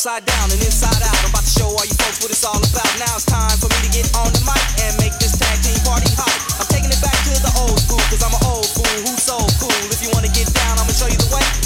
upside down and inside out. I'm about to show all you folks what it's all about. Now it's time for me to get on the mic and make this tag team party hot. I'm taking it back to the old school, cause I'm an old fool who's so cool. If you wanna get down, I'ma show you the way.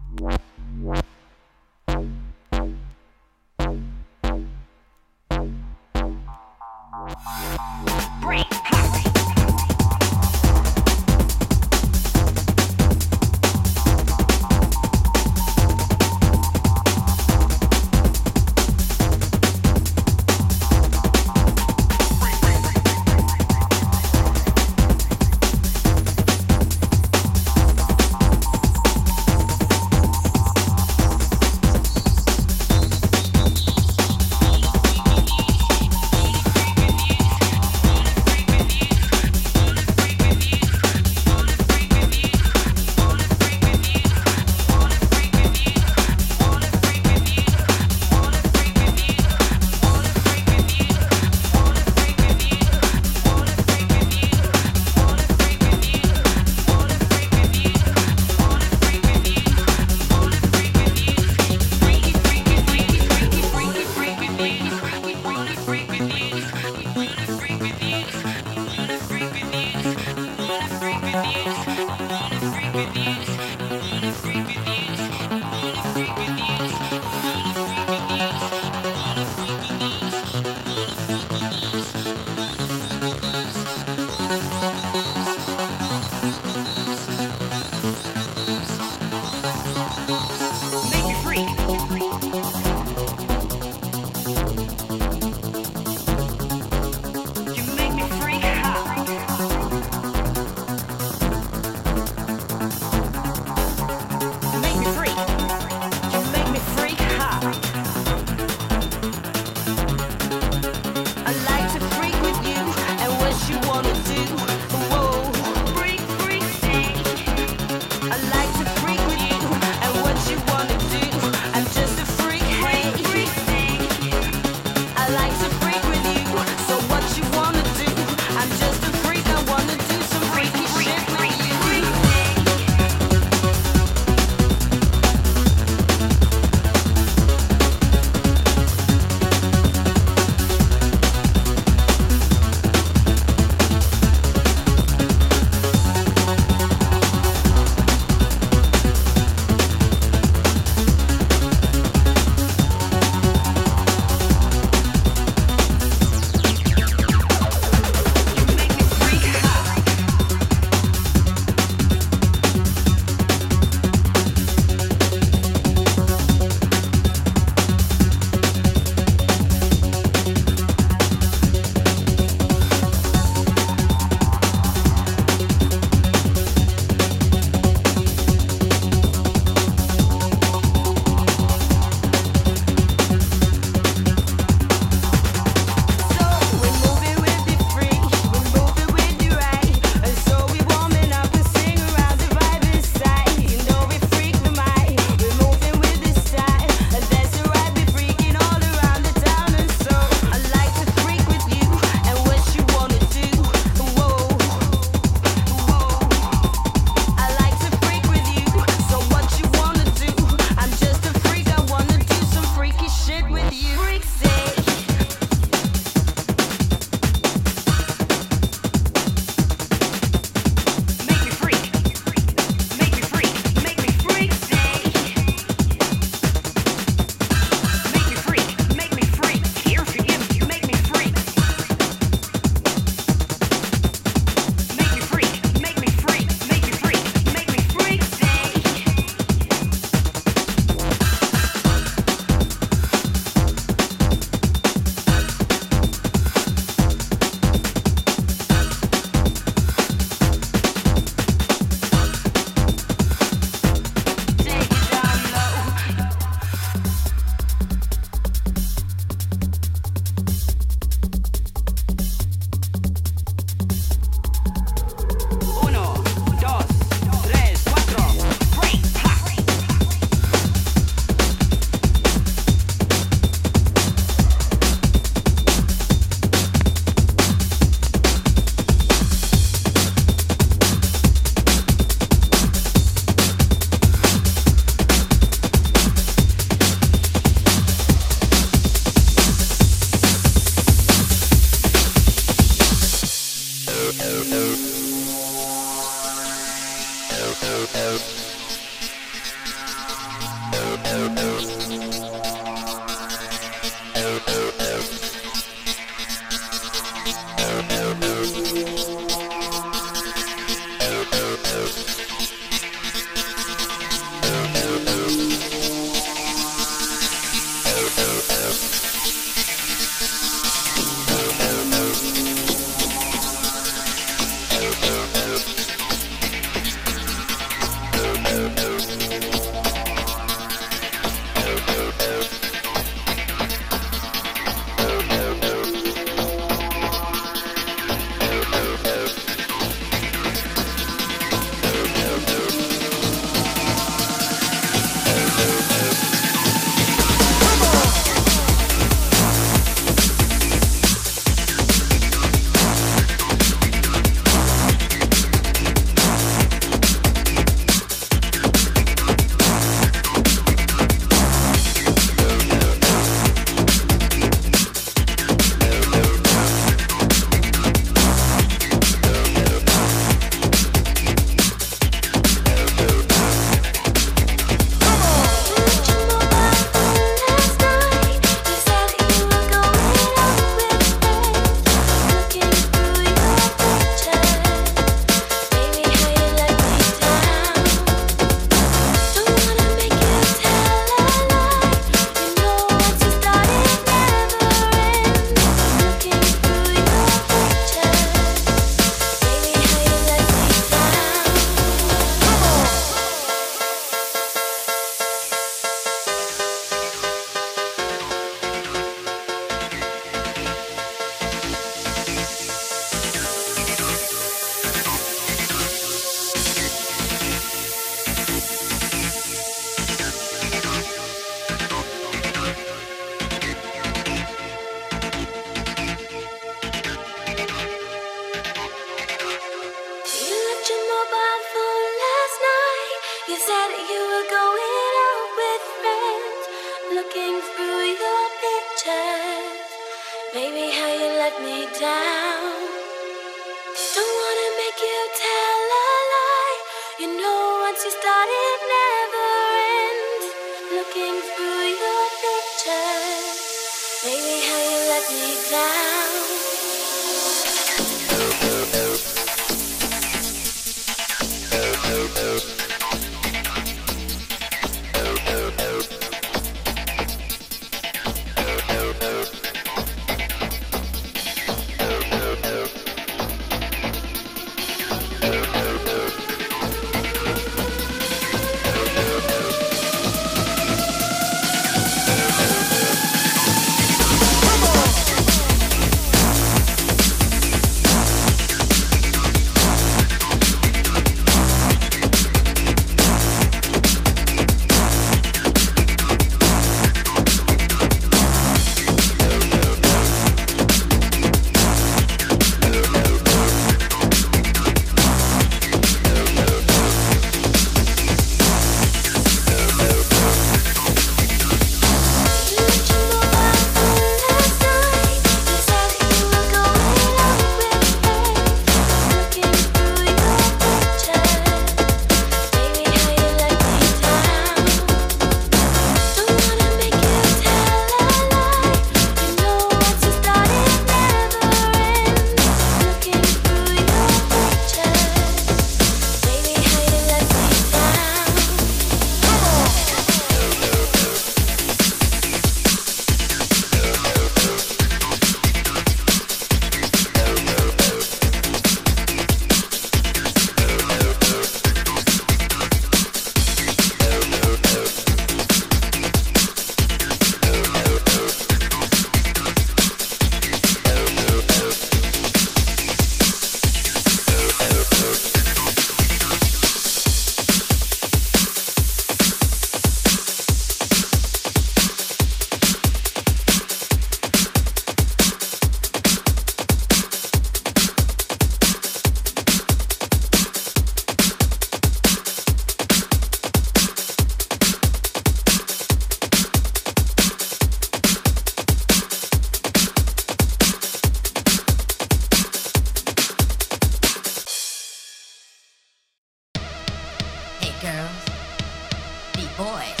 Boys,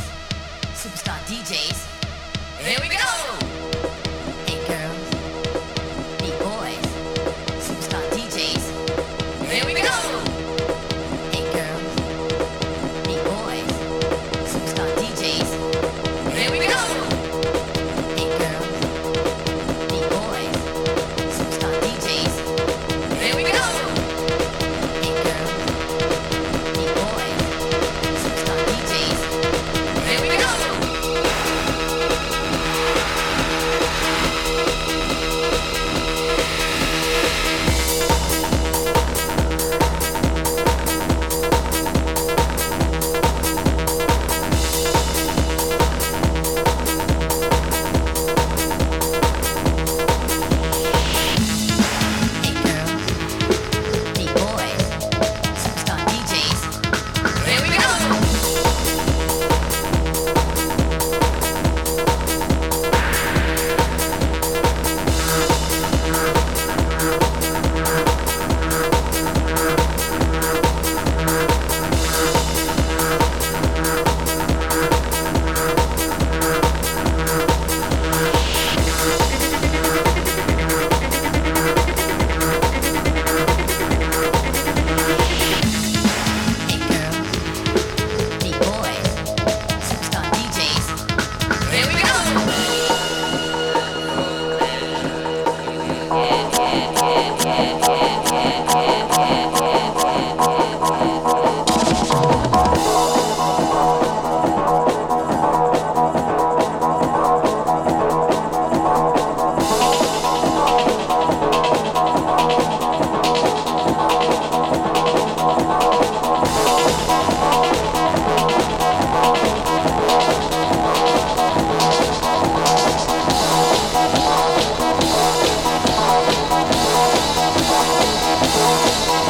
superstar DJs. Here we go!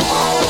Oh,